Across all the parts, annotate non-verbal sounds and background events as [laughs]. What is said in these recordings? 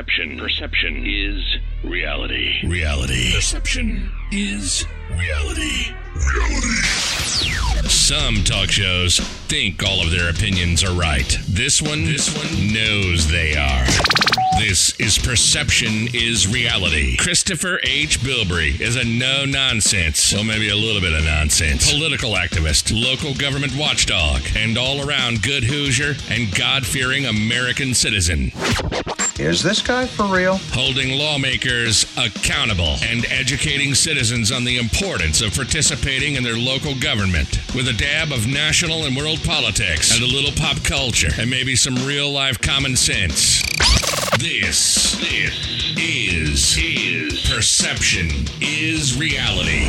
Perception. Perception is reality. Reality. Perception is reality. Reality. Some talk shows think all of their opinions are right. This one, this one knows they are. This is Perception is Reality. Christopher H. Bilbrey is a no nonsense, well, maybe a little bit of nonsense, political activist, local government watchdog, and all around good Hoosier and God fearing American citizen. Is this guy for real? Holding lawmakers accountable and educating citizens on the importance of participating in their local government with a dab of national and world politics and a little pop culture and maybe some real life common sense. This, this is, is Perception is Reality.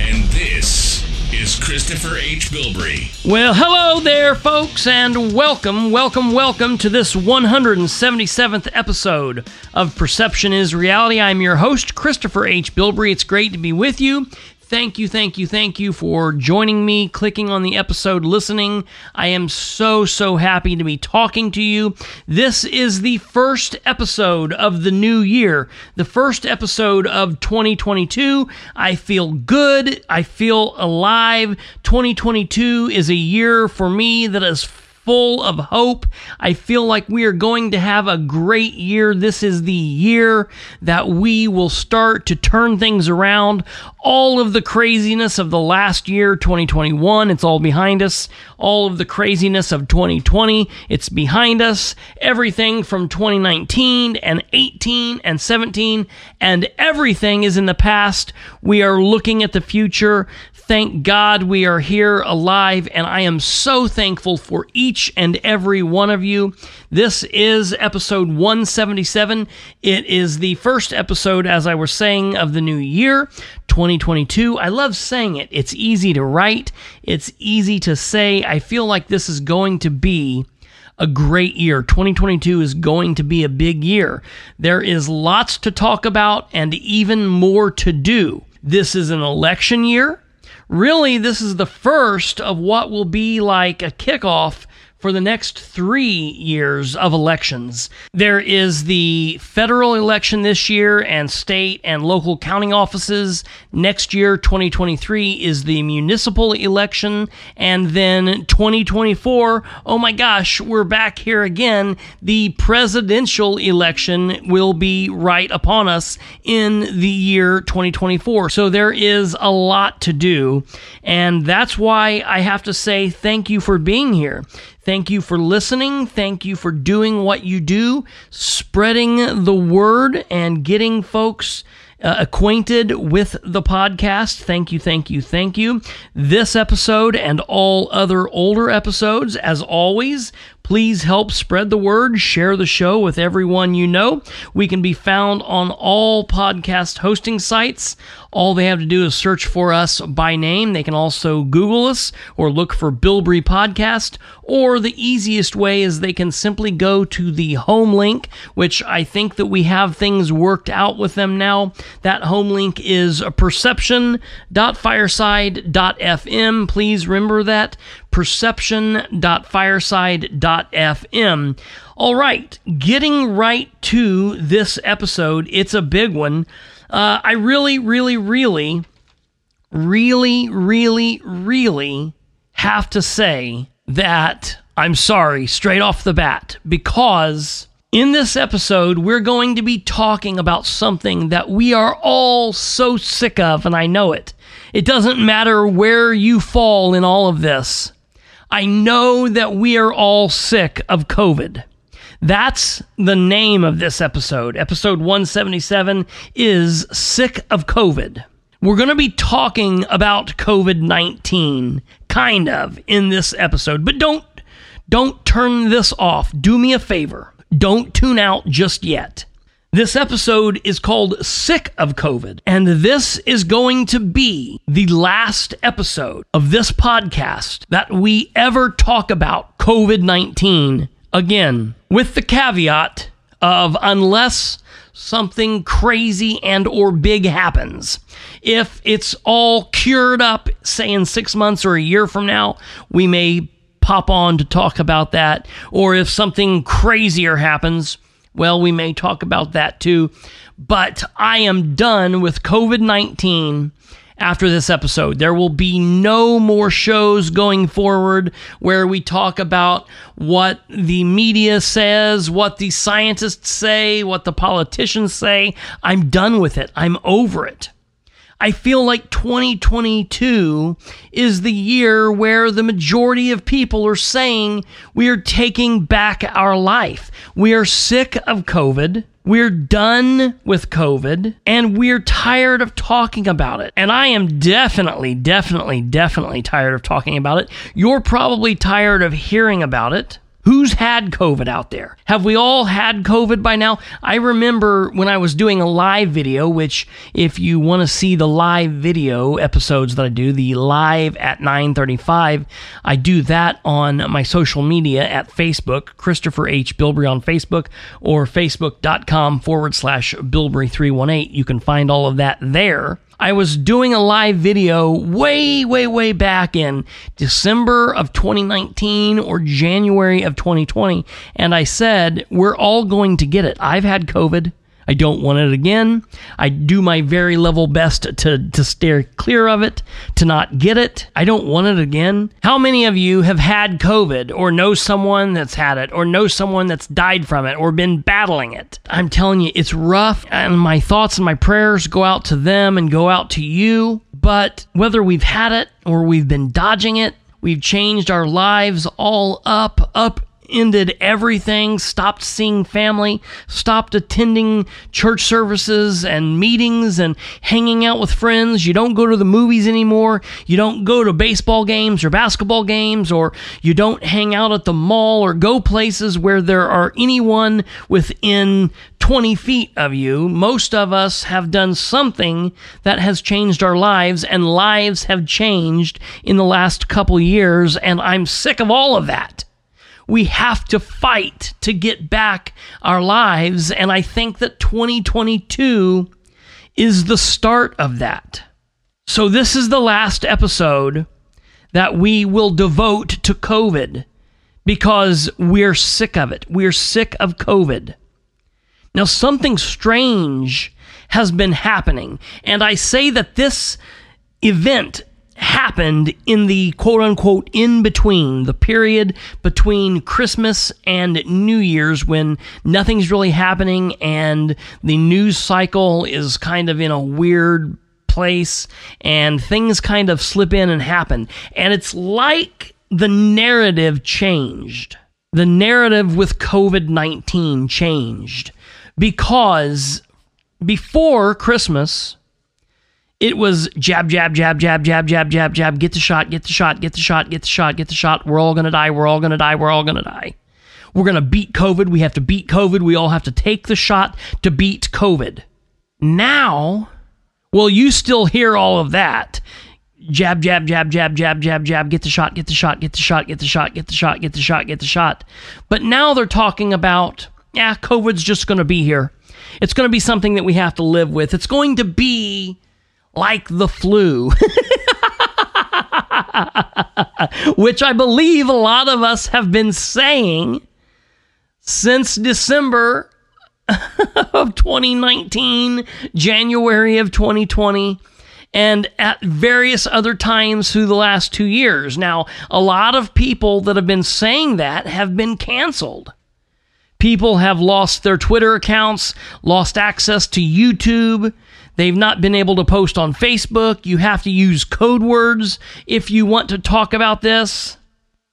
And this is Christopher H. Bilbrey. Well, hello there, folks, and welcome, welcome, welcome to this 177th episode of Perception is Reality. I'm your host, Christopher H. Bilbrey. It's great to be with you. Thank you, thank you, thank you for joining me, clicking on the episode, listening. I am so, so happy to be talking to you. This is the first episode of the new year, the first episode of 2022. I feel good. I feel alive. 2022 is a year for me that is full of hope. I feel like we are going to have a great year. This is the year that we will start to turn things around. All of the craziness of the last year, 2021, it's all behind us. All of the craziness of 2020, it's behind us. Everything from 2019 and 18 and 17 and everything is in the past. We are looking at the future. Thank God we are here alive, and I am so thankful for each and every one of you. This is episode 177. It is the first episode, as I was saying, of the new year, 2022. I love saying it. It's easy to write, it's easy to say. I feel like this is going to be a great year. 2022 is going to be a big year. There is lots to talk about and even more to do. This is an election year really, this is the first of what will be like a kickoff for the next three years of elections. There is the federal election this year and state and local counting offices. Next year, 2023, is the municipal election. And then 2024, oh my gosh, we're back here again. The presidential election will be right upon us in the year 2024. So there is a lot to do. And that's why I have to say thank you for being here. Thank you for listening. Thank you for doing what you do, spreading the word and getting folks uh, acquainted with the podcast. Thank you, thank you, thank you. This episode and all other older episodes, as always, Please help spread the word, share the show with everyone you know. We can be found on all podcast hosting sites. All they have to do is search for us by name. They can also Google us or look for Bilbrey Podcast. Or the easiest way is they can simply go to the home link, which I think that we have things worked out with them now. That home link is perception.fireside.fm. Please remember that perception.fireside.fm. All right, getting right to this episode, it's a big one. Uh, I really, really, really, really, really, really have to say that I'm sorry straight off the bat because in this episode, we're going to be talking about something that we are all so sick of, and I know it. It doesn't matter where you fall in all of this. I know that we are all sick of COVID. That's the name of this episode. Episode 177 is Sick of COVID. We're going to be talking about COVID 19, kind of, in this episode, but don't. Don't turn this off. Do me a favor. Don't tune out just yet. This episode is called Sick of COVID, and this is going to be the last episode of this podcast that we ever talk about COVID 19 again, with the caveat of unless something crazy and or big happens. If it's all cured up, say in 6 months or a year from now, we may pop on to talk about that. Or if something crazier happens, well, we may talk about that too. But I am done with COVID 19 after this episode. There will be no more shows going forward where we talk about what the media says, what the scientists say, what the politicians say. I'm done with it. I'm over it. I feel like 2022 is the year where the majority of people are saying we are taking back our life. We are sick of COVID. We're done with COVID and we're tired of talking about it. And I am definitely, definitely, definitely tired of talking about it. You're probably tired of hearing about it. Who's had COVID out there? Have we all had COVID by now? I remember when I was doing a live video, which if you want to see the live video episodes that I do, the live at 935, I do that on my social media at Facebook, Christopher H. Bilbrey on Facebook or facebook.com forward slash Bilbrey318. You can find all of that there. I was doing a live video way, way, way back in December of 2019 or January of 2020, and I said, We're all going to get it. I've had COVID. I don't want it again. I do my very level best to, to steer clear of it, to not get it. I don't want it again. How many of you have had COVID or know someone that's had it or know someone that's died from it or been battling it? I'm telling you, it's rough, and my thoughts and my prayers go out to them and go out to you. But whether we've had it or we've been dodging it, We've changed our lives all up, up ended everything, stopped seeing family, stopped attending church services and meetings and hanging out with friends. You don't go to the movies anymore. You don't go to baseball games or basketball games, or you don't hang out at the mall or go places where there are anyone within 20 feet of you. Most of us have done something that has changed our lives, and lives have changed in the last couple years, and I'm sick of all of that we have to fight to get back our lives. And I think that 2022 is the start of that. So, this is the last episode that we will devote to COVID because we're sick of it. We're sick of COVID. Now, something strange has been happening. And I say that this event happened in the quote unquote in between, the period between Christmas and New Year's when nothing's really happening and the news cycle is kind of in a weird place and things kind of slip in and happen. And it's like the narrative changed. The narrative with COVID 19 changed because before Christmas, it was jab, jab, jab, jab, jab, jab, jab, jab. Get the shot, get the shot, get the shot, get the shot, get the shot. We're all going to die. We're all going to die. We're all going to die. We're going to beat COVID. We have to beat COVID. We all have to take the shot to beat COVID. Now, well, you still hear all of that. Jab, jab, jab, jab, jab, jab, jab. Get the shot, get the shot, get the shot, get the shot, get the shot, get the shot, get the shot. But now they're talking about, yeah, COVID's just going to be here. It's going to be something that we have to live with. It's going to be like the flu. [laughs] Which I believe a lot of us have been saying since December [laughs] of 2019, January of 2020, and at various other times through the last two years. Now, a lot of people that have been saying that have been canceled. People have lost their Twitter accounts, lost access to YouTube. They've not been able to post on Facebook. You have to use code words if you want to talk about this.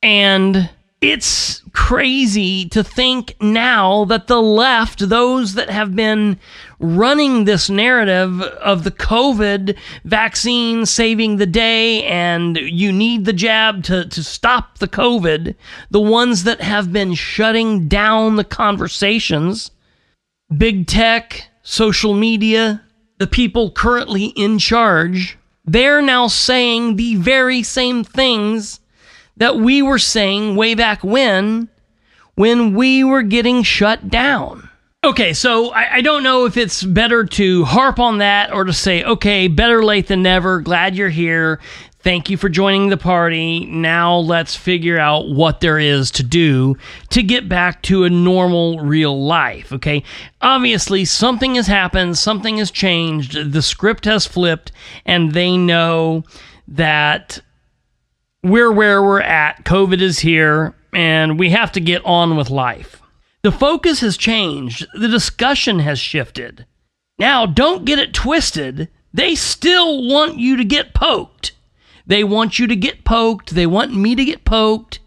And it's crazy to think now that the left, those that have been running this narrative of the COVID vaccine saving the day and you need the jab to, to stop the COVID, the ones that have been shutting down the conversations, big tech, social media, the people currently in charge, they're now saying the very same things that we were saying way back when, when we were getting shut down. Okay, so I, I, don't know if it's better to harp on that or to say, okay, better late than never. Glad you're here. Thank you for joining the party. Now let's figure out what there is to do to get back to a normal real life, okay? Obviously, something has happened, something has changed, the script has flipped, and they know that we're where we're at. COVID is here, and we have to get on with life. The focus has changed, the discussion has shifted. Now, don't get it twisted. They still want you to get poked. They want you to get poked. They want me to get poked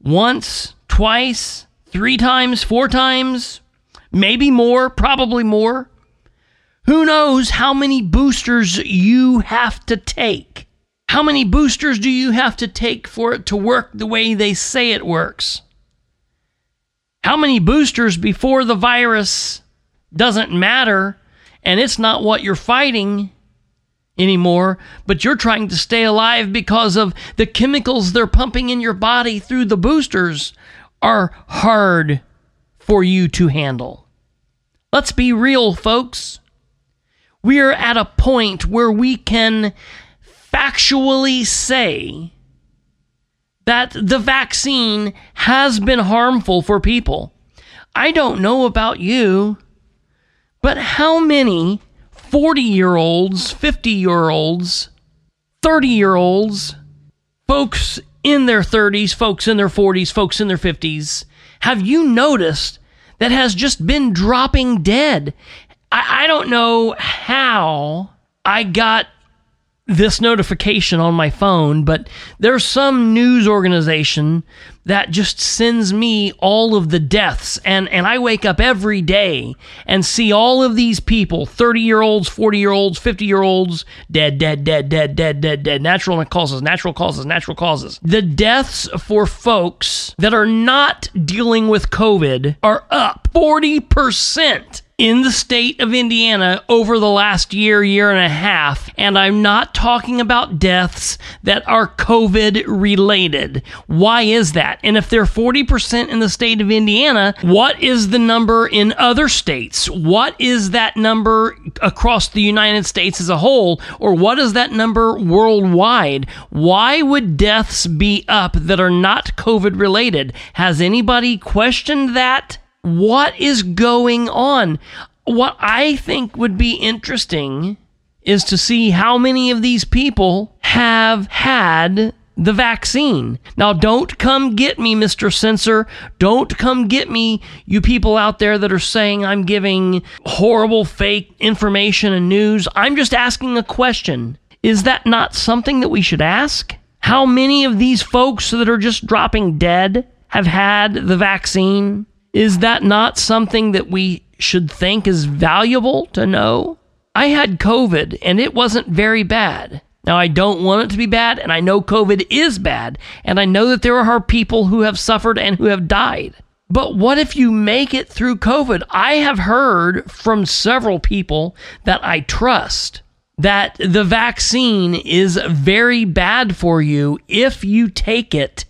once, twice, three times, four times, maybe more, probably more. Who knows how many boosters you have to take? How many boosters do you have to take for it to work the way they say it works? How many boosters before the virus doesn't matter and it's not what you're fighting? Anymore, but you're trying to stay alive because of the chemicals they're pumping in your body through the boosters are hard for you to handle. Let's be real, folks. We're at a point where we can factually say that the vaccine has been harmful for people. I don't know about you, but how many 40 year olds, 50 year olds, 30 year olds, folks in their 30s, folks in their 40s, folks in their 50s, have you noticed that has just been dropping dead? I, I don't know how I got this notification on my phone, but there's some news organization that just sends me all of the deaths. And and I wake up every day and see all of these people 30 year olds 40 year olds 50 year olds dead dead dead dead dead dead dead. Natural causes natural causes natural causes. The deaths for folks that are not dealing with covid are up 40% in the state of Indiana over the last year, year and a half. And I'm not talking about deaths that are COVID related. Why is that? And if they're 40% in the state of Indiana, what is the number in other states? What is that number across the United States as a whole? Or what is that number worldwide? Why would deaths be up that are not COVID related? Has anybody questioned that? What is going on? What I think would be interesting is to see how many of these people have had the vaccine. Now, don't come get me, Mr. Censor. Don't come get me, you people out there that are saying I'm giving horrible fake information and news. I'm just asking a question. Is that not something that we should ask? How many of these folks that are just dropping dead have had the vaccine? Is that not something that we should think is valuable to know? I had COVID and it wasn't very bad. Now, I don't want it to be bad, and I know COVID is bad, and I know that there are people who have suffered and who have died. But what if you make it through COVID? I have heard from several people that I trust that the vaccine is very bad for you if you take it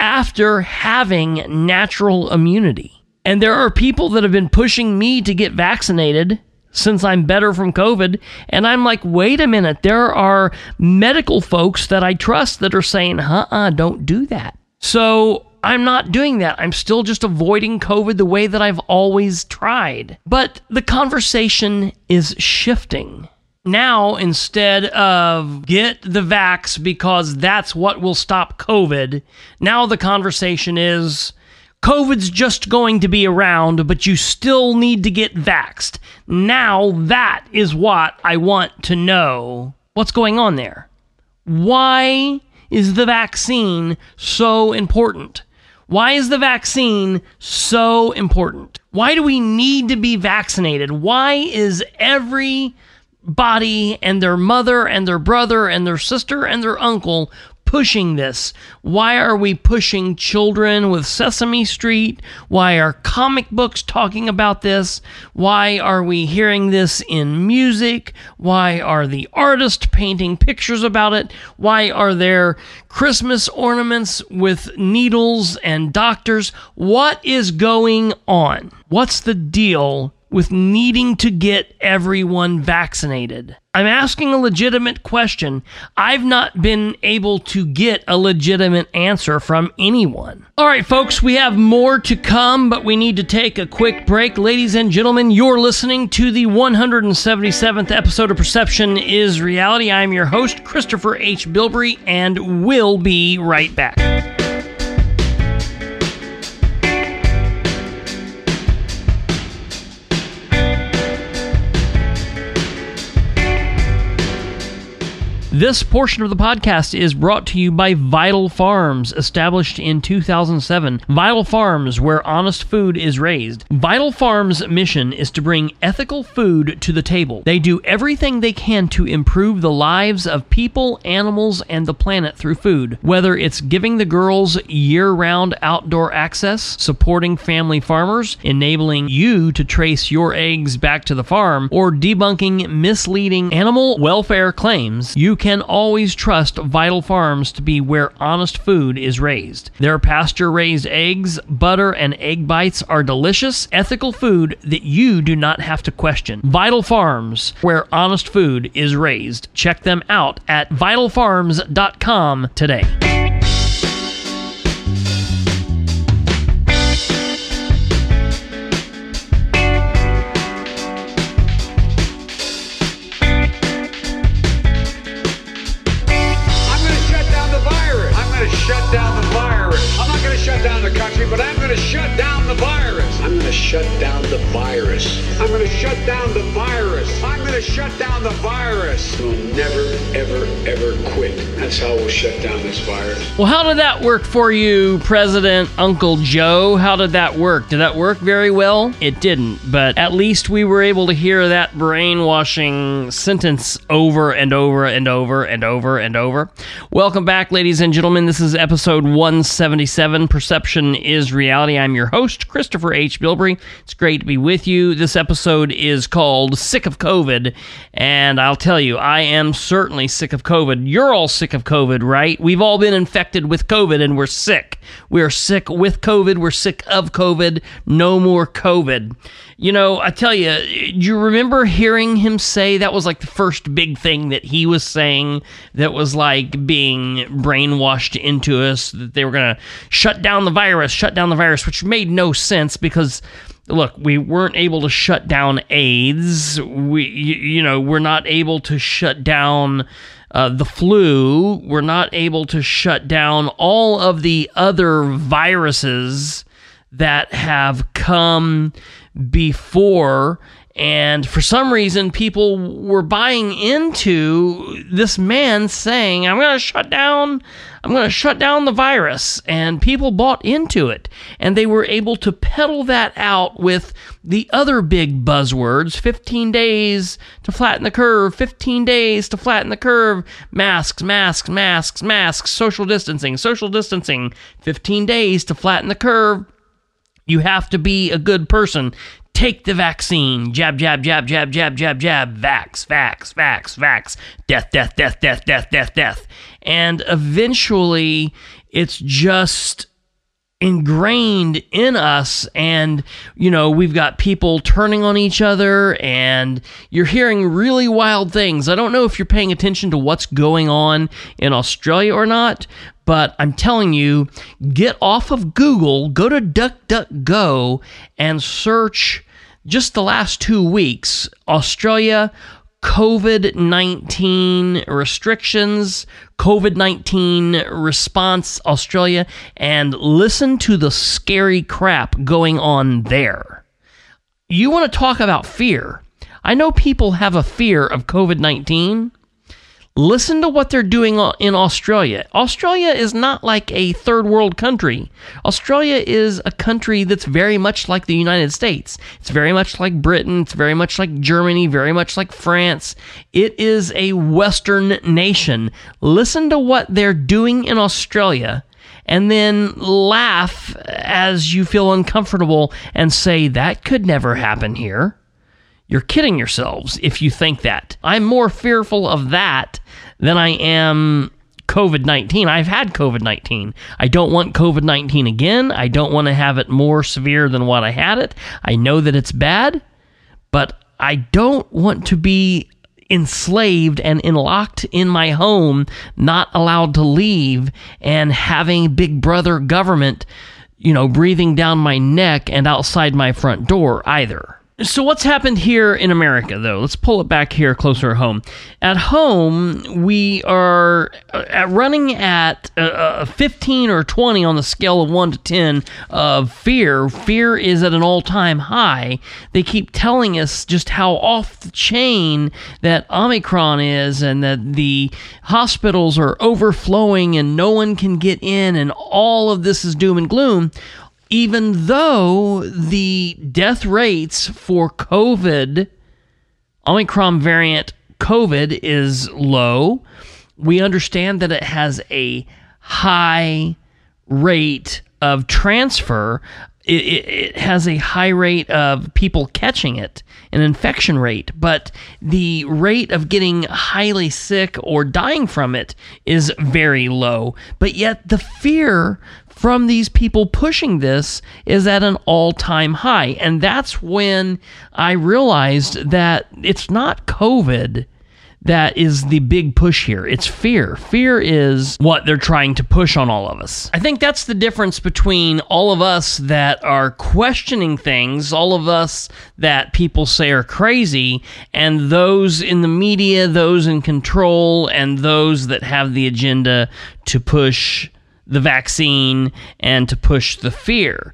after having natural immunity. And there are people that have been pushing me to get vaccinated since I'm better from COVID. And I'm like, wait a minute, there are medical folks that I trust that are saying, uh uh, don't do that. So I'm not doing that. I'm still just avoiding COVID the way that I've always tried. But the conversation is shifting. Now, instead of get the vax because that's what will stop COVID, now the conversation is COVID's just going to be around, but you still need to get vaxxed. Now that is what I want to know. What's going on there? Why is the vaccine so important? Why is the vaccine so important? Why do we need to be vaccinated? Why is every body and their mother and their brother and their sister and their uncle pushing this? Why are we pushing children with Sesame Street? Why are comic books talking about this? Why are we hearing this in music? Why are the artists painting pictures about it? Why are there Christmas ornaments with needles and doctors? What is going on? What's the deal with needing to get everyone vaccinated? I'm asking a legitimate question. I've not been able to get a legitimate answer from anyone. All right, folks, we have more to come, but we need to take a quick break. Ladies and gentlemen, you're listening to the 177th episode of Perception is Reality. I'm your host, Christopher H. Bilbrey, and we'll be right back. This portion of the podcast is brought to you by Vital Farms, established in 2007. Vital Farms, where honest food is raised. Vital Farms' mission is to bring ethical food to the table. They do everything they can to improve the lives of people, animals, and the planet through food. Whether it's giving the girls year round outdoor access, supporting family farmers, enabling you to trace your eggs back to the farm, or debunking misleading animal welfare claims, you can always trust Vital Farms to be where honest food is raised. Their pasture raised eggs, butter, and egg bites are delicious, ethical food that you do not have to question. Vital Farms, where honest food is raised. Check them out at vitalfarms.com today. To shut down the virus. We'll never, ever, ever quit. That's how we'll shut down this virus. Well, how did that work for you, President Uncle Joe? How did that work? Did that work very well? It didn't, but at least we were able to hear that brainwashing sentence over and over and over and over and over. Welcome back, ladies and gentlemen. This is episode 177 Perception is Reality. I'm your host, Christopher H. Bilbrey. It's great to be with you. This episode is called Sick of COVID, and I'll tell you, I am certainly sick of COVID. You're all sick of COVID, right? We've all been infected with COVID and we're sick. We're sick with COVID. We're sick of COVID. No more COVID. You know, I tell you, you remember hearing him say that was like the first big thing that he was saying that was like being brainwashed into us that they were going to shut down the virus, shut down the virus, which made no sense because look, we weren't able to shut down AIDS. We, you know, we're not able to shut down uh, the flu. We're not able to shut down all of the other viruses that have come before. And for some reason, people were buying into this man saying, I'm going to shut down, I'm going to shut down the virus. And people bought into it. And they were able to peddle that out with the other big buzzwords 15 days to flatten the curve, 15 days to flatten the curve, masks, masks, masks, masks, social distancing, social distancing, 15 days to flatten the curve. You have to be a good person. Take the vaccine. Jab, jab, jab, jab, jab, jab, jab. Vax, vax, vax, vax. Death, death, death, death, death, death, death. And eventually, it's just ingrained in us and you know we've got people turning on each other and you're hearing really wild things i don't know if you're paying attention to what's going on in australia or not but i'm telling you get off of google go to duckduckgo and search just the last two weeks australia COVID 19 restrictions, COVID 19 response, Australia, and listen to the scary crap going on there. You want to talk about fear? I know people have a fear of COVID 19. Listen to what they're doing in Australia. Australia is not like a third world country. Australia is a country that's very much like the United States. It's very much like Britain. It's very much like Germany, very much like France. It is a Western nation. Listen to what they're doing in Australia and then laugh as you feel uncomfortable and say, that could never happen here. You're kidding yourselves if you think that. I'm more fearful of that than I am COVID 19. I've had COVID 19. I don't want COVID 19 again. I don't want to have it more severe than what I had it. I know that it's bad, but I don't want to be enslaved and locked in my home, not allowed to leave, and having Big Brother government, you know, breathing down my neck and outside my front door either. So, what's happened here in America, though? Let's pull it back here closer home. At home, we are uh, running at uh, uh 15 or 20 on the scale of 1 to 10 of fear. Fear is at an all time high. They keep telling us just how off the chain that Omicron is and that the hospitals are overflowing and no one can get in and all of this is doom and gloom even though the death rates for COVID, Omicron variant COVID, is low, we understand that it has a high rate of transfer. It, it, it, has a high rate of people catching it, an infection rate, but the rate of getting highly sick or dying from it is very low. But yet, the fear from these people pushing this is at an all time high. And that's when I realized that it's not COVID that is the big push here. It's fear. Fear is what they're trying to push on all of us. I think that's the difference between all of us that are questioning things, all of us that people say are crazy, and those in the media, those in control, and those that have the agenda to push the vaccine and to push the fear.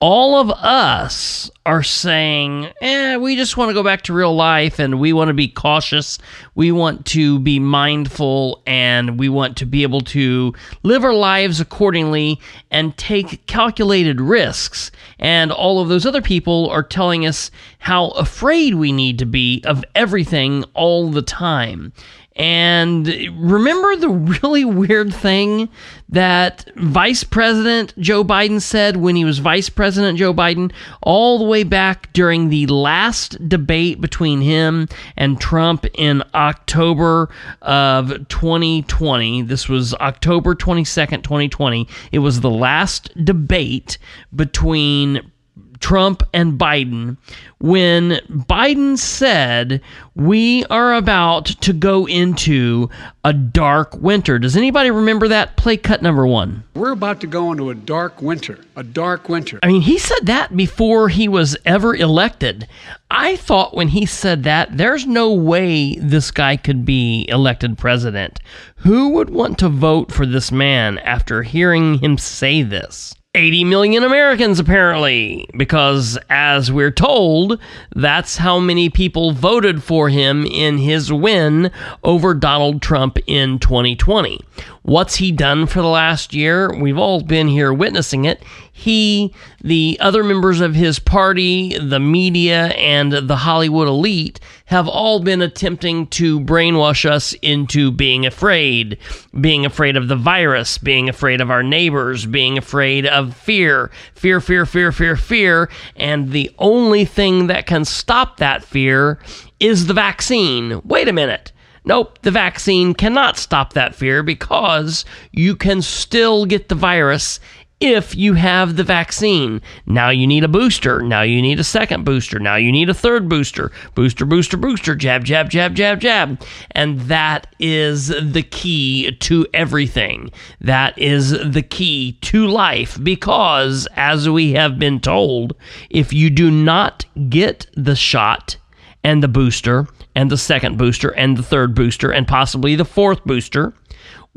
All of us are saying, eh, we just want to go back to real life and we want to be cautious. We want to be mindful and we want to be able to live our lives accordingly and take calculated risks. And all of those other people are telling us how afraid we need to be of everything all the time. And remember the really weird thing that Vice President Joe Biden said when he was Vice President Joe Biden, all the way back during the last debate between him and Trump in October of 2020. This was October 22nd, 2020. It was the last debate between Trump and Biden when Biden said, We are about to go into a dark winter. Does anybody remember that? Play cut number one. We're about to go into a dark winter. A dark winter. I mean, he said that before he was ever elected. I thought when he said that, there's no way this guy could be elected president. Who would want to vote for this man after hearing him say this? 80 million Americans, apparently, because as we're told, that's how many people voted for him in his win over Donald Trump in 2020. What's he done for the last year? We've all been here witnessing it. He, the other members of his party, the media, and the Hollywood elite have all been attempting to brainwash us into being afraid, being afraid of the virus, being afraid of our neighbors, being afraid of fear, fear, fear, fear, fear, fear. And the only thing that can stop that fear is the vaccine. Wait a minute. Nope, the vaccine cannot stop that fear because you can still get the virus if you have the vaccine. Now you need a booster. Now you need a second booster. Now you need a third booster. Booster, booster, booster. Jab, jab, jab, jab, jab. And that is the key to everything. That is the key to life because, as we have been told, if you do not get the shot and the booster, and the second booster and the third booster and possibly the fourth booster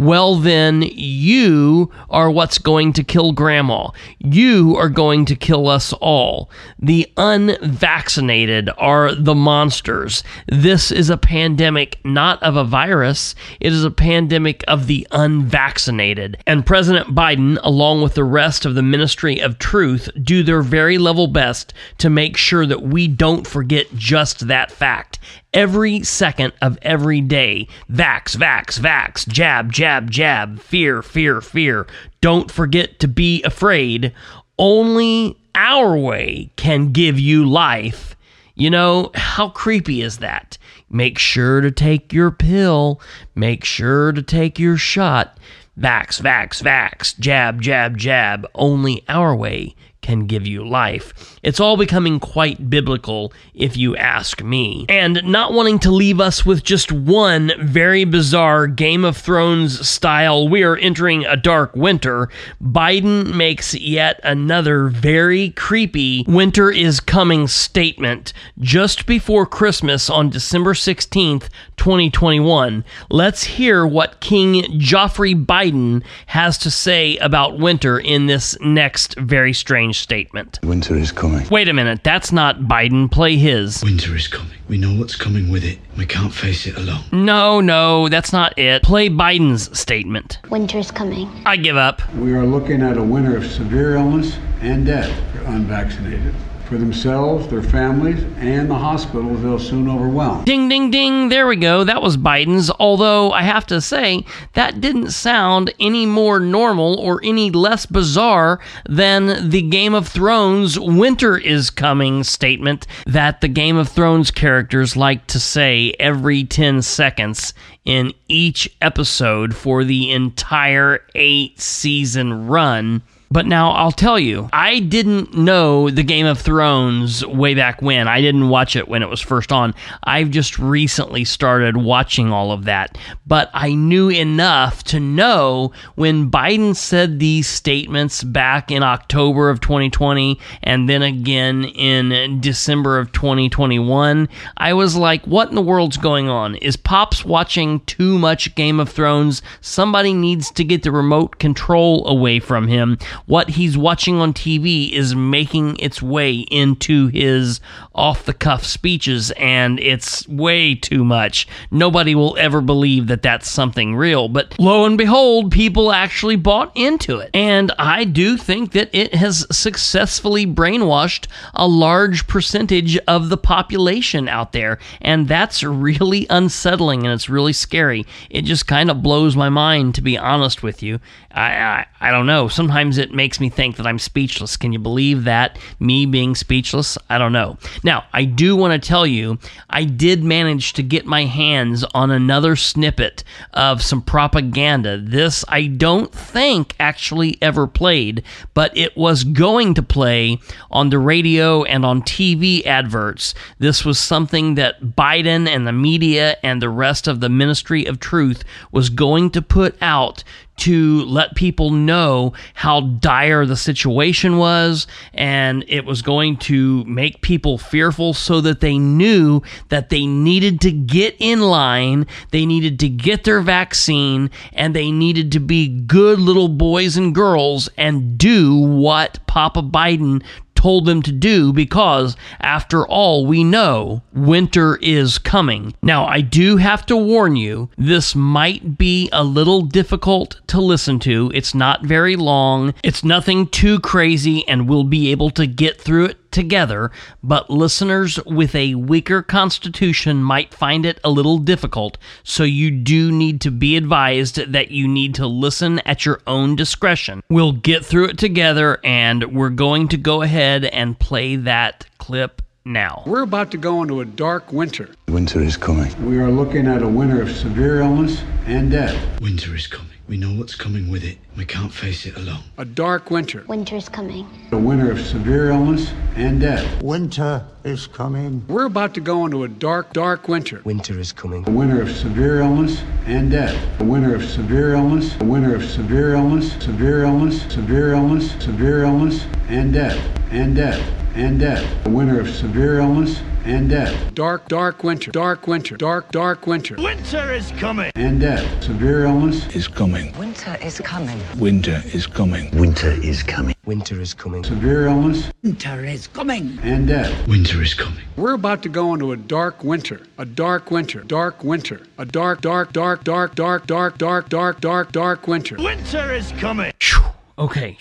well, then you are what's going to kill grandma. You are going to kill us all. The unvaccinated are the monsters. This is a pandemic not of a virus, it is a pandemic of the unvaccinated. And President Biden, along with the rest of the Ministry of Truth, do their very level best to make sure that we don't forget just that fact every second of every day. Vax, vax, vax, jab, jab, jab, jab, fear, fear, fear. Don't forget to be afraid. Only our way can give you life. You know, how creepy is that? Make sure to take your pill. Make sure to take your shot. Vax, vax, vax, jab, jab, jab. Only our way can give you life. It's all becoming quite biblical, if you ask me. And not wanting to leave us with just one very bizarre Game of Thrones style, we are entering a dark winter, Biden makes yet another very creepy winter is coming statement just before Christmas on December 16th, 2021. Let's hear what King Joffrey Biden has to say about winter in this next very strange statement. Winter is coming. Wait a minute, that's not Biden. Play his. Winter is coming. We know what's coming with it. We can't face it alone. No, no, that's not it. Play Biden's statement. Winter is coming. I give up. We are looking at a winter of severe illness and death for unvaccinated, for themselves, their families, and the hospitals they'll soon overwhelm. Ding, ding, ding. There we go. That was Biden's. Although I have to say, that didn't sound any more normal or any less bizarre than the Game of Thrones winter is coming statement that the Game of Thrones characters like to say every 10 seconds in each episode for the entire eight season run. But now I'll tell you, I didn't know the Game of Thrones way back when. I didn't watch it when it was first on. I've just recently started watching all of that. But I knew enough to know when Biden said these statements back in October of 2020 and then again in December of 2021, I was like, what in the world's going on? Is Pops watching too much Game of Thrones? Somebody needs to get the remote control away from him what he's watching on TV is making its way into his off the cuff speeches, and it's way too much. Nobody will ever believe that that's something real. But lo and behold, people actually bought into it. And I do think that it has successfully brainwashed a large percentage of the population out there. And that's really unsettling and it's really scary. It just kind of blows my mind, to be honest with you. I, I, I don't know. Sometimes it makes me think that I'm speechless. Can you believe that? Me being speechless? I don't know. Now, I do want to tell you, I did manage to get my hands on another snippet of some propaganda. This I don't think actually ever played, but it was going to play on the radio and on TV adverts. This was something that Biden and the media and the rest of the Ministry of Truth was going to put out to let people know how dire the situation was, and it was going to make people fearful so that they knew that they needed to get in line, they needed to get their vaccine, and they needed to be good little boys and girls and do what Papa Biden told them to do because, after all, we know winter is coming. Now, I do have to warn you, this might be a little difficult to listen to. It's not very long, it's nothing too crazy, and we'll be able to get through it together, but listeners with a weaker constitution might find it a little difficult, so you do need to be advised that you need to listen at your own discretion. We'll get through it together, and we're going to go ahead and play that clip now. We're about to go into a dark winter. Winter is coming. We are looking at a winter of severe illness and death. Winter is coming. We know what's coming with it. We can't face it alone. A dark winter. Winter is coming. A winter of severe illness and death. Winter is coming. We're about to go into a dark, dark winter. Winter is coming. A winter of severe illness and death. A winter of severe illness. A winter of severe illness. Severe illness. Severe illness. Severe illness and death. And death. And death. A winter of severe illness and death. Dark, dark winter. Dark winter. Dark, dark winter. Winter is coming. And death. Severe illness. Is coming. Winter is coming. Winter is coming. Winter is coming. Winter is coming. Severe illness Winter is coming. and death. Winter is coming. We're about to go into a dark winter. A dark winter. Dark winter. A dark, dark, dark, dark, dark, dark, dark, dark, dark, dark winter. Winter is coming. Phew. Okay.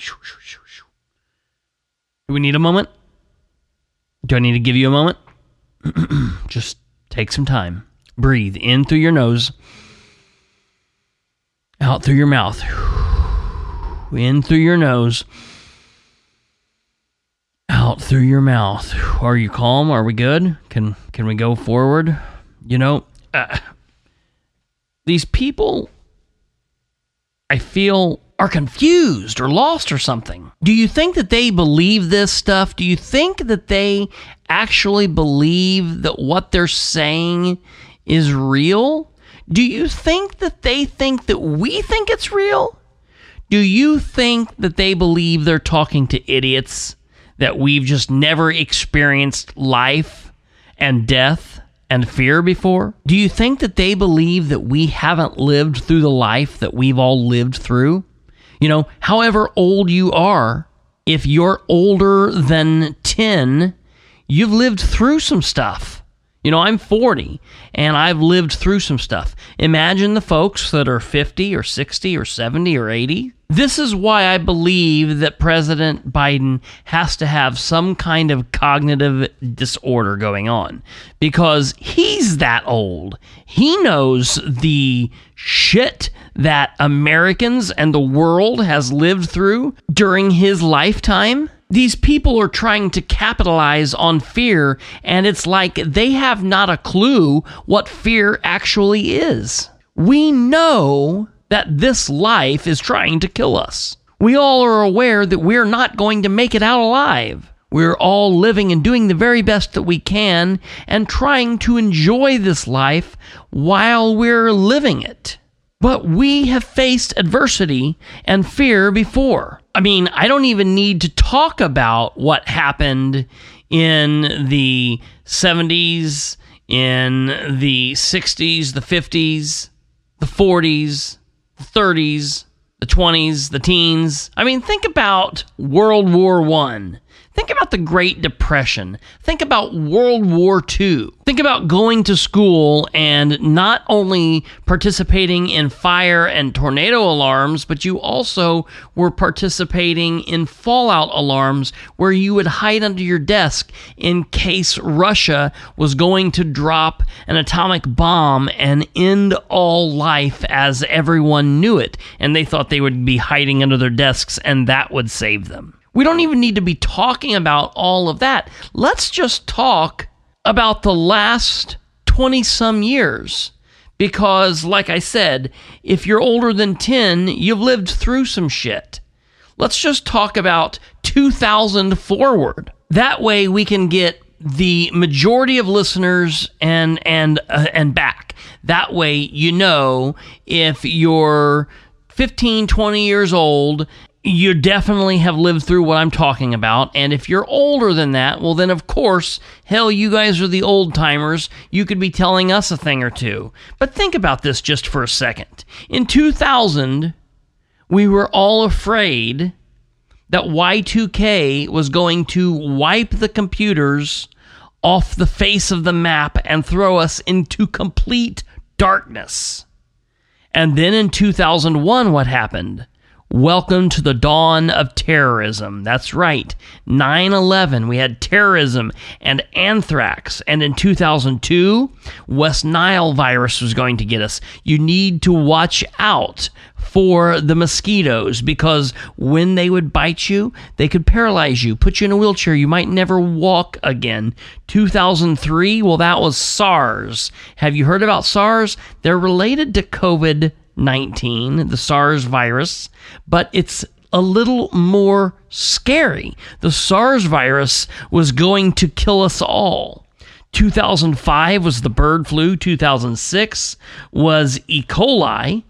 Do we need a moment? Do I need to give you a moment? [clears throat] Just take some time. Breathe in through your nose, out through your mouth. In through your nose, out through your mouth. Are you calm? Are we good? Can can we go forward? You know, uh, these people I feel are confused or lost or something. Do you think that they believe this stuff? Do you think that they actually believe that what they're saying is real? Do you think that they think that we think it's real? Do you think that they believe they're talking to idiots, that we've just never experienced life and death and fear before? Do you think that they believe that we haven't lived through the life that we've all lived through? You know, however old you are, if you're older than 10, you've lived through some stuff. You know, I'm 40 and I've lived through some stuff. Imagine the folks that are 50 or 60 or 70 or 80. This is why I believe that President Biden has to have some kind of cognitive disorder going on because he's that old. He knows the shit that Americans and the world has lived through during his lifetime. These people are trying to capitalize on fear, and it's like they have not a clue what fear actually is. We know that this life is trying to kill us. We all are aware that we're not going to make it out alive. We're all living and doing the very best that we can and trying to enjoy this life while we're living it. But we have faced adversity and fear before. I mean, I don't even need to talk about what happened in the 70s, in the 60s, the 50s, the 40s, the 30s, the 20s, the teens. I mean, think about World War 1. Think about the Great Depression. Think about World War II. Think about going to school and not only participating in fire and tornado alarms, but you also were participating in fallout alarms where you would hide under your desk in case Russia was going to drop an atomic bomb and end all life as everyone knew it. And they thought they would be hiding under their desks and that would save them. We don't even need to be talking about all of that. Let's just talk about the last 20 some years. Because, like I said, if you're older than 10, you've lived through some shit. Let's just talk about 2000 forward. That way we can get the majority of listeners and and uh, and back. That way you know if you're 15, 20 years old you definitely have lived through what I'm talking about. And if you're older than that, well, then of course, hell, you guys are the old timers. You could be telling us a thing or two. But think about this just for a second. In 2000, we were all afraid that Y2K was going to wipe the computers off the face of the map and throw us into complete darkness. And then in 2001, what happened? Welcome to the dawn of terrorism. That's right. 9 11, we had terrorism and anthrax. And in 2002, West Nile virus was going to get us. You need to watch out for the mosquitoes because when they would bite you, they could paralyze you, put you in a wheelchair. You might never walk again. 2003, well, that was SARS. Have you heard about SARS? They're related to COVID 19, the SARS virus, but it's a little more scary. The SARS virus was going to kill us all. 2005 was the bird flu, 2006 was E. coli.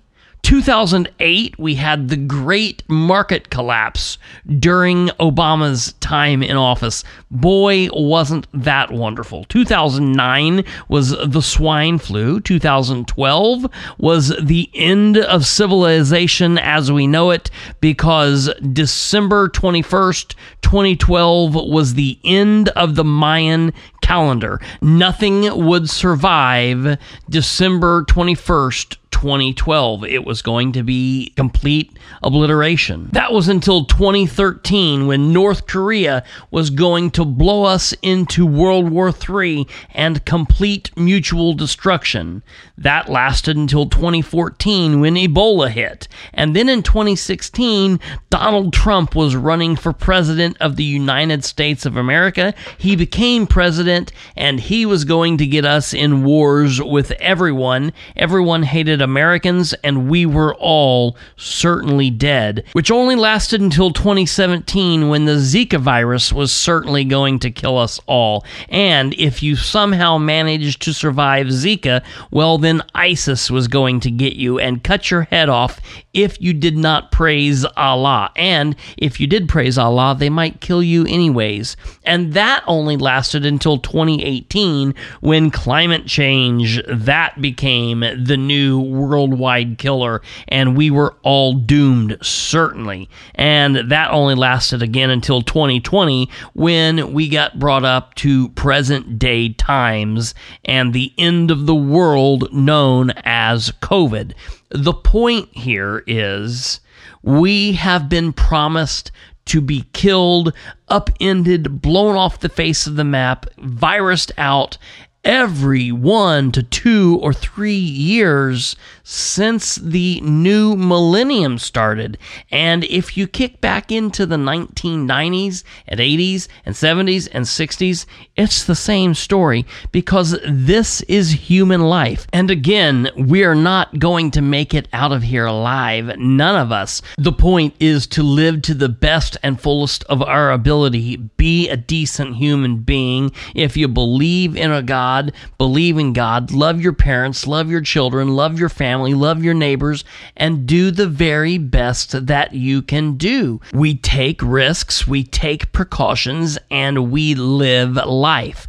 2008, we had the great market collapse during Obama's time in office. Boy, wasn't that wonderful. 2009 was the swine flu. 2012 was the end of civilization as we know it because December 21st, 2012 was the end of the Mayan calendar. Nothing would survive December 21st, 2012. It was going to be complete obliteration. That was until 2013 when North Korea was going to blow us into World War III and complete mutual destruction. That lasted until 2014 when Ebola hit. And then in 2016, Donald Trump was running for president of the United States of America. He became president and he was going to get us in wars with everyone. Everyone hated Americans, and we were all certainly dead, which only lasted until 2017 when the Zika virus was certainly going to kill us all. And if you somehow managed to survive Zika, well, then ISIS was going to get you and cut your head off if you did not praise Allah. And if you did praise Allah, they might kill you anyways. And that only lasted until 2018 when climate change that became the new worldwide killer and we were all doomed certainly. And that only lasted again until 2020 when we got brought up to present day times and the end of the world known as COVID. The point here is we have been promised to be killed, upended, blown off the face of the map, virused out every one to two or three years since the new millennium started. And if you kick back into the 1990s and 80s and 70s and 60s, it's the same story because this is human life. And again, we are not going to make it out of here alive. None of us. The point is to live to the best and fullest of our ability. Be a decent human being. If you believe in a God, believe in God, love your parents, love your children, love your family, love your neighbors, and do the very best that you can do. We take risks, we take precautions, and we live life.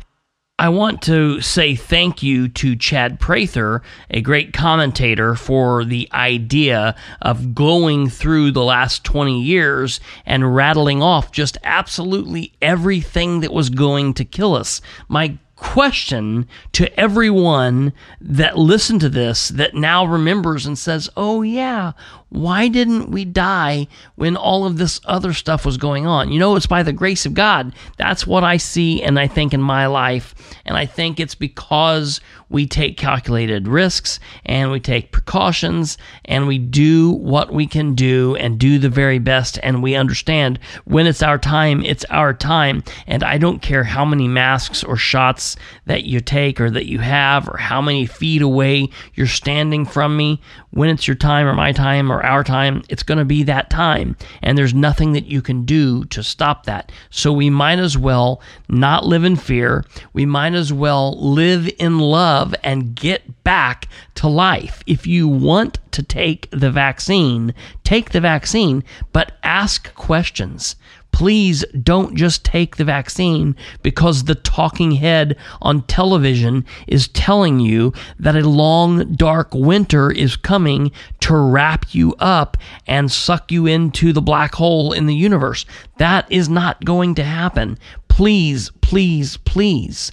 I want to say thank you to Chad Prather, a great commentator, for the idea of going through the last 20 years and rattling off just absolutely everything that was going to kill us. My question to everyone that listened to this that now remembers and says, Oh, yeah, why didn't we die when all of this other stuff was going on? You know, it's by the grace of God. That's what I see and I think in my life. And I think it's because we take calculated risks and we take precautions and we do what we can do and do the very best. And we understand when it's our time, it's our time. And I don't care how many masks or shots that you take or that you have or how many feet away you're standing from me. When it's your time or my time or our time, it's going to be that time. And there's nothing that you can do to stop that. So we might as well not live in fear. We might as well live in love and get back to life. If you want to take the vaccine, take the vaccine, but ask questions please don't just take the vaccine because the talking head on television is telling you that a long, dark winter is coming to wrap you up and suck you into the black hole in the universe. That is not going to happen. Please, please, please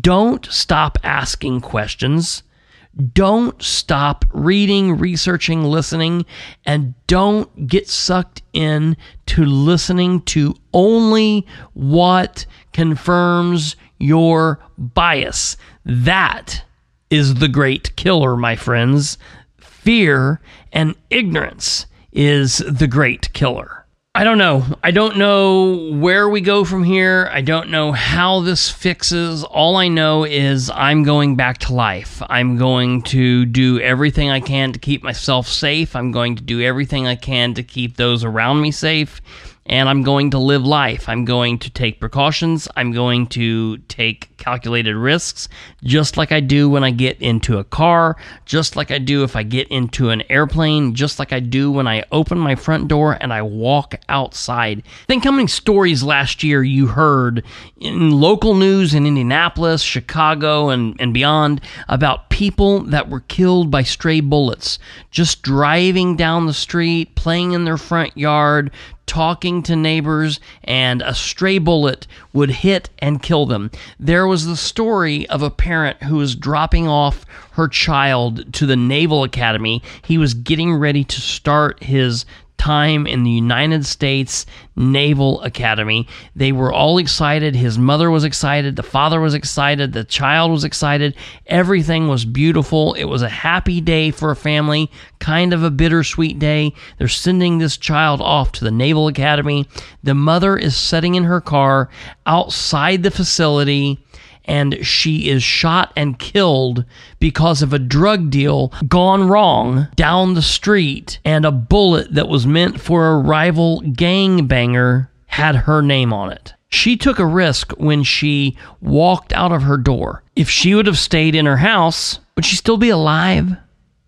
don't stop asking questions. Don't stop reading, researching, listening, and don't get sucked in to listening to only what confirms your bias. That is the great killer, my friends. Fear and ignorance is the great killer. I don't know. I don't know where we go from here. I don't know how this fixes. All I know is I'm going back to life. I'm going to do everything I can to keep myself safe. I'm going to do everything I can to keep those around me safe and I'm going to live life. I'm going to take precautions. I'm going to take calculated risks, just like I do when I get into a car, just like I do if I get into an airplane, just like I do when I open my front door and I walk outside. Think how many stories last year you heard in local news in Indianapolis, Chicago, and, and beyond about people that were killed by stray bullets, just driving down the street, playing in their front yard, talking to neighbors, and a stray bullet would hit and kill them. There was the story of a parent who was dropping off her child to the Naval Academy. He was getting ready to start his time in the United States Naval Academy. They were all excited. His mother was excited. The father was excited. The child was excited. Everything was beautiful. It was a happy day for a family, kind of a bittersweet day. They're sending this child off to the Naval Academy. The mother is sitting in her car outside the facility and she is shot and killed because of a drug deal gone wrong down the street, and a bullet that was meant for a rival gang banger had her name on it. She took a risk when she walked out of her door. If she would have stayed in her house, would she still be alive?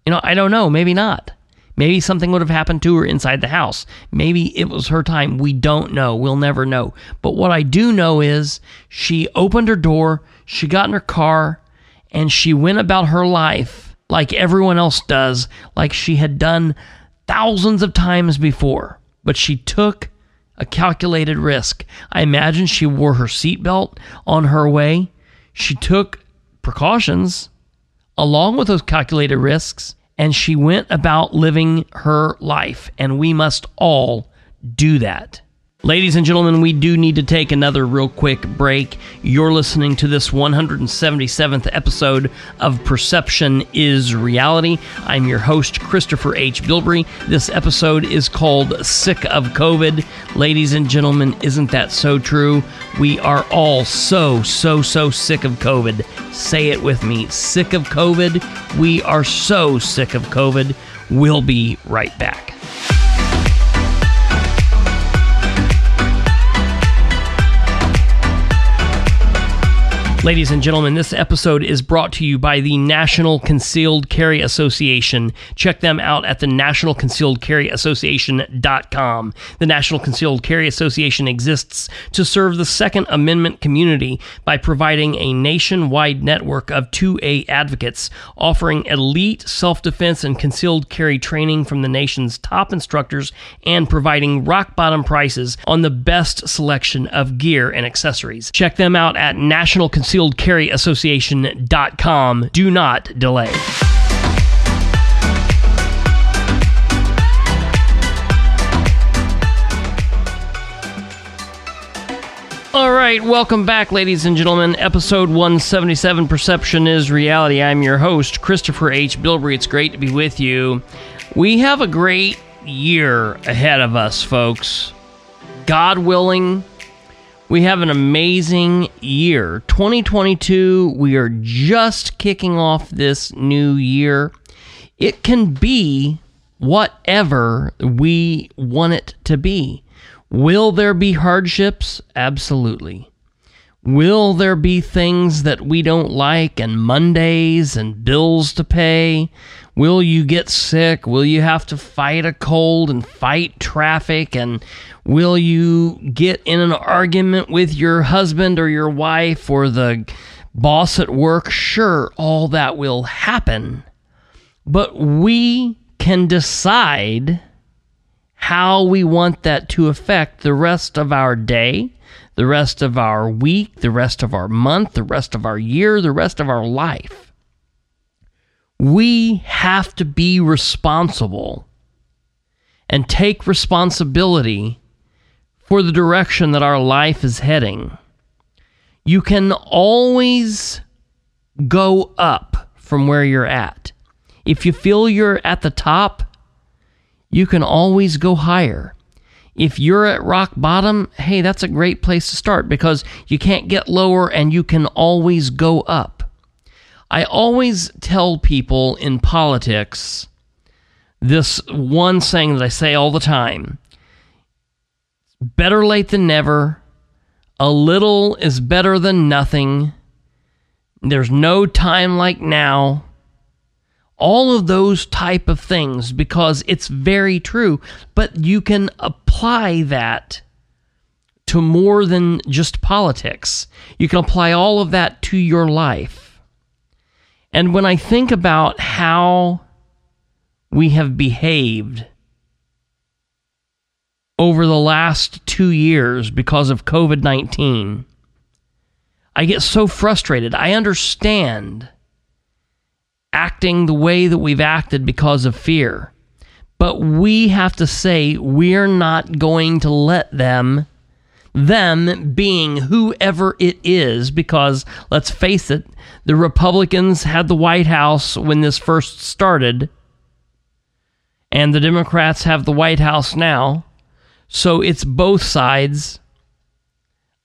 You know, I don't know. Maybe not. Maybe something would have happened to her inside the house. Maybe it was her time. We don't know. We'll never know. But what I do know is she opened her door, she got in her car, and she went about her life like everyone else does, like she had done thousands of times before. But she took a calculated risk. I imagine she wore her seatbelt on her way. She took precautions along with those calculated risks and she went about living her life. And we must all do that. Ladies and gentlemen, we do need to take another real quick break. You're listening to this 177th episode of Perception is Reality. I'm your host, Christopher H. Bilbrey. This episode is called Sick of COVID. Ladies and gentlemen, isn't that so true? We are all so, so, so sick of COVID. Say it with me sick of COVID. We are so sick of COVID. We'll be right back. Ladies and gentlemen, this episode is brought to you by the National Concealed Carry Association. Check them out at the National Concealed Carry Association.com. The National Concealed Carry Association exists to serve the Second Amendment community by providing a nationwide network of 2A advocates offering elite self defense and concealed carry training from the nation's top instructors and providing rock bottom prices on the best selection of gear and accessories. Check them out at National Concealed concealedcarryassociation.com. Do not delay. All right, welcome back, ladies and gentlemen. Episode 177 Perception is Reality. I'm your host, Christopher H. Bilbrey. It's great to be with you. We have a great year ahead of us, folks. God willing, we have an amazing year. 2022, we are just kicking off this new year. It can be whatever we want it to be. Will there be hardships? Absolutely. Will there be things that we don't like and Mondays and bills to pay? Will you get sick? Will you have to fight a cold and fight traffic? And will you get in an argument with your husband or your wife or the boss at work? Sure, all that will happen. But we can decide how we want that to affect the rest of our day, the rest of our week, the rest of our month, the rest of our year, the rest of our life. We have to be responsible and take responsibility for the direction that our life is heading. You can always go up from where you're at. If you feel you're at the top, you can always go higher. If you're at rock bottom, hey, that's a great place to start because you can't get lower and you can always go up. I always tell people in politics this one saying that I say all the time better late than never. A little is better than nothing. There's no time like now all of those type of things because it's very true but you can apply that to more than just politics. You can apply all of that to your life. And when i think about how we have behaved over the last 2 years because of covid-19 i get so frustrated. I understand acting the way that we've acted because of fear. But we have to say we're not going to let them, them being whoever it is, because let's face it, the Republicans had the White House when this first started, and the Democrats have the White House now. So it's both sides.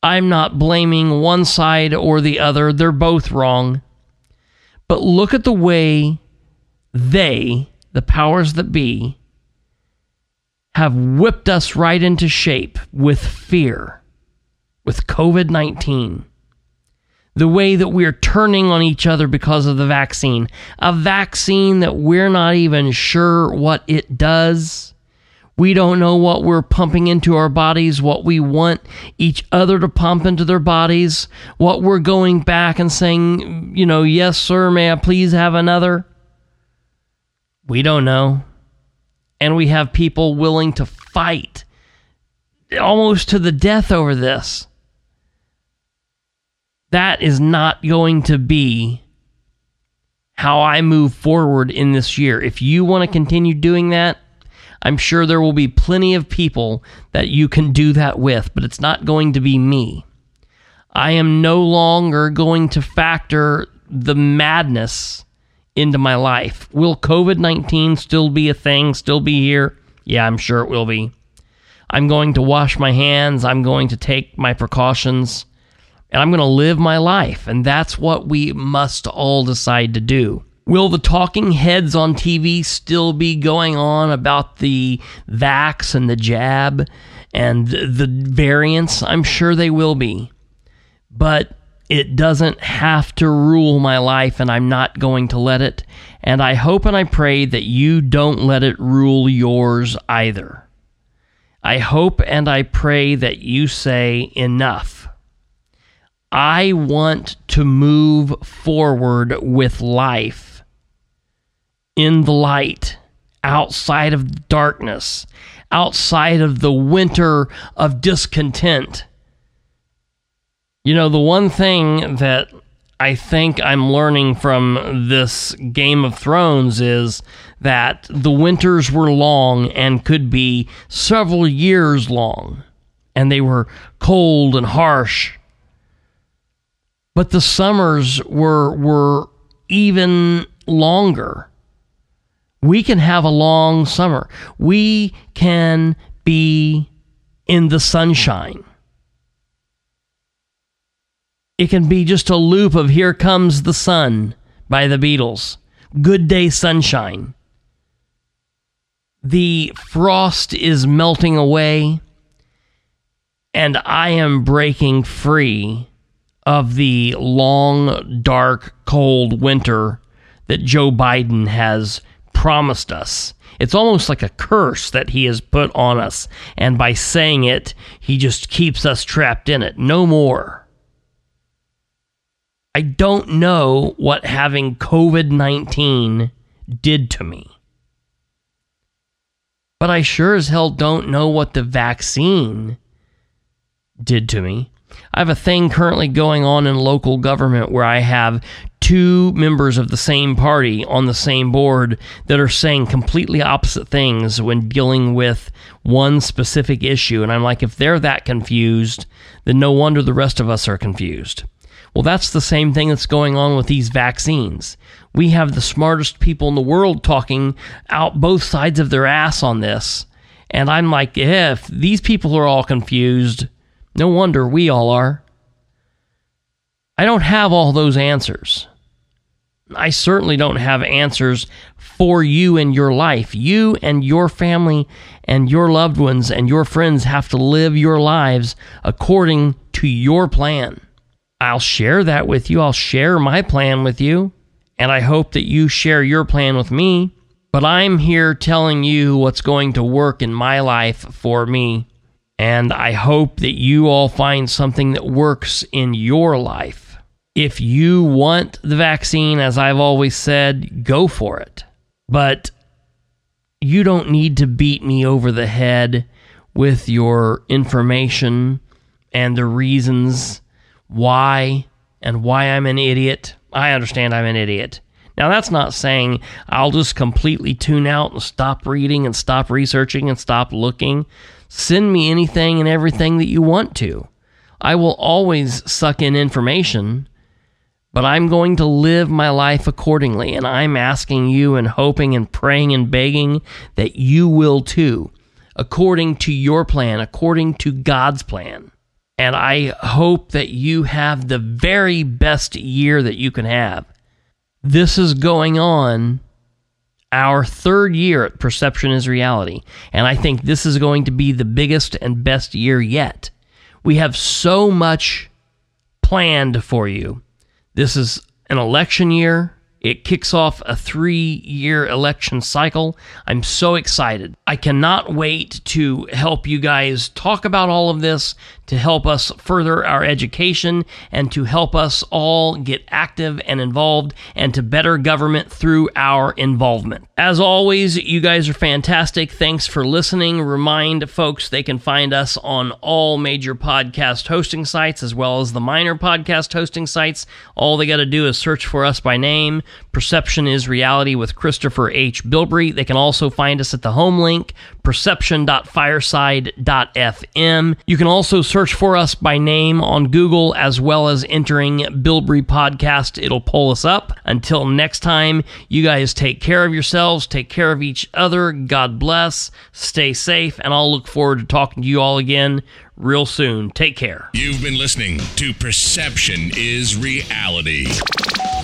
I'm not blaming one side or the other, they're both wrong. But look at the way they, the powers that be, have whipped us right into shape with fear, with COVID 19. The way that we're turning on each other because of the vaccine. A vaccine that we're not even sure what it does. We don't know what we're pumping into our bodies, what we want each other to pump into their bodies, what we're going back and saying, you know, yes, sir, may I please have another? We don't know. And we have people willing to fight almost to the death over this. That is not going to be how I move forward in this year. If you want to continue doing that, I'm sure there will be plenty of people that you can do that with, but it's not going to be me. I am no longer going to factor the madness into my life. Will COVID 19 still be a thing, still be here? Yeah, I'm sure it will be. I'm going to wash my hands, I'm going to take my precautions, and I'm going to live my life. And that's what we must all decide to do. Will the talking heads on TV still be going on about the vax and the jab and the variants? I'm sure they will be. But it doesn't have to rule my life, and I'm not going to let it. And I hope and I pray that you don't let it rule yours either. I hope and I pray that you say enough. I want to move forward with life in the light, outside of darkness, outside of the winter of discontent. You know, the one thing that I think I'm learning from this Game of Thrones is that the winters were long and could be several years long, and they were cold and harsh. But the summers were were even longer we can have a long summer. We can be in the sunshine. It can be just a loop of Here Comes the Sun by the Beatles. Good Day Sunshine. The frost is melting away, and I am breaking free of the long, dark, cold winter that Joe Biden has promised us. It's almost like a curse that he has put on us. And by saying it, he just keeps us trapped in it. No more. I don't know what having COVID 19 did to me. But I sure as hell don't know what the vaccine did to me. I have a thing currently going on in local government where I have two members of the same party on the same board that are saying completely opposite things when dealing with one specific issue. And I'm like, if they're that confused, then no wonder the rest of us are confused. Well, that's the same thing that's going on with these vaccines. We have the smartest people in the world talking out both sides of their ass on this. And I'm like, if these people are all confused, no wonder we all are. I don't have all those answers. I certainly don't have answers for you and your life. You and your family and your loved ones and your friends have to live your lives according to your plan. I'll share that with you. I'll share my plan with you. And I hope that you share your plan with me. But I'm here telling you what's going to work in my life for me. And I hope that you all find something that works in your life. If you want the vaccine, as I've always said, go for it. But you don't need to beat me over the head with your information and the reasons why and why I'm an idiot. I understand I'm an idiot. Now, that's not saying I'll just completely tune out and stop reading and stop researching and stop looking. Send me anything and everything that you want to. I will always suck in information but I'm going to live my life accordingly, and I'm asking you and hoping and praying and begging that you will too, according to your plan, according to God's plan. And I hope that you have the very best year that you can have. This is going on our third year at Perception is Reality. And I think this is going to be the biggest and best year yet. We have so much planned for you. This is an election year. It kicks off a three year election cycle. I'm so excited. I cannot wait to help you guys talk about all of this, to help us further our education, and to help us all get active and involved and to better government through our involvement. As always, you guys are fantastic. Thanks for listening. Remind folks they can find us on all major podcast hosting sites as well as the minor podcast hosting sites. All they got to do is search for us by name. Perception is Reality with Christopher H. Bilbrey. They can also find us at the home link, perception.fireside.fm. You can also search for us by name on Google as well as entering Bilbrey Podcast. It'll pull us up. Until next time, you guys take care of yourselves, take care of each other. God bless, stay safe, and I'll look forward to talking to you all again real soon. Take care. You've been listening to Perception is Reality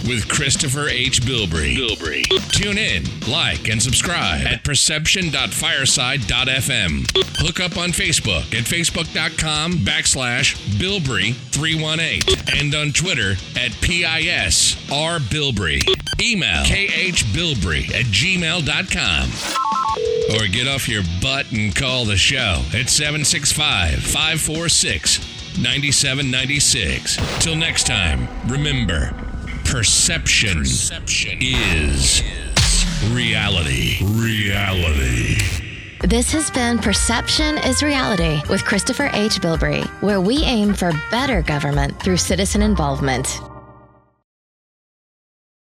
with Christopher H. Bilbrey. Bilbrey. Tune in, like, and subscribe at perception.fireside.fm. Hook up on Facebook at facebook.com backslash Bilbrey318 and on Twitter at PISRBilbrey. Email khbilbrey at gmail.com. Or get off your butt and call the show at 765 546 9796. Till next time, remember perception, perception is reality. Reality. This has been Perception is Reality with Christopher H. Bilbrey, where we aim for better government through citizen involvement.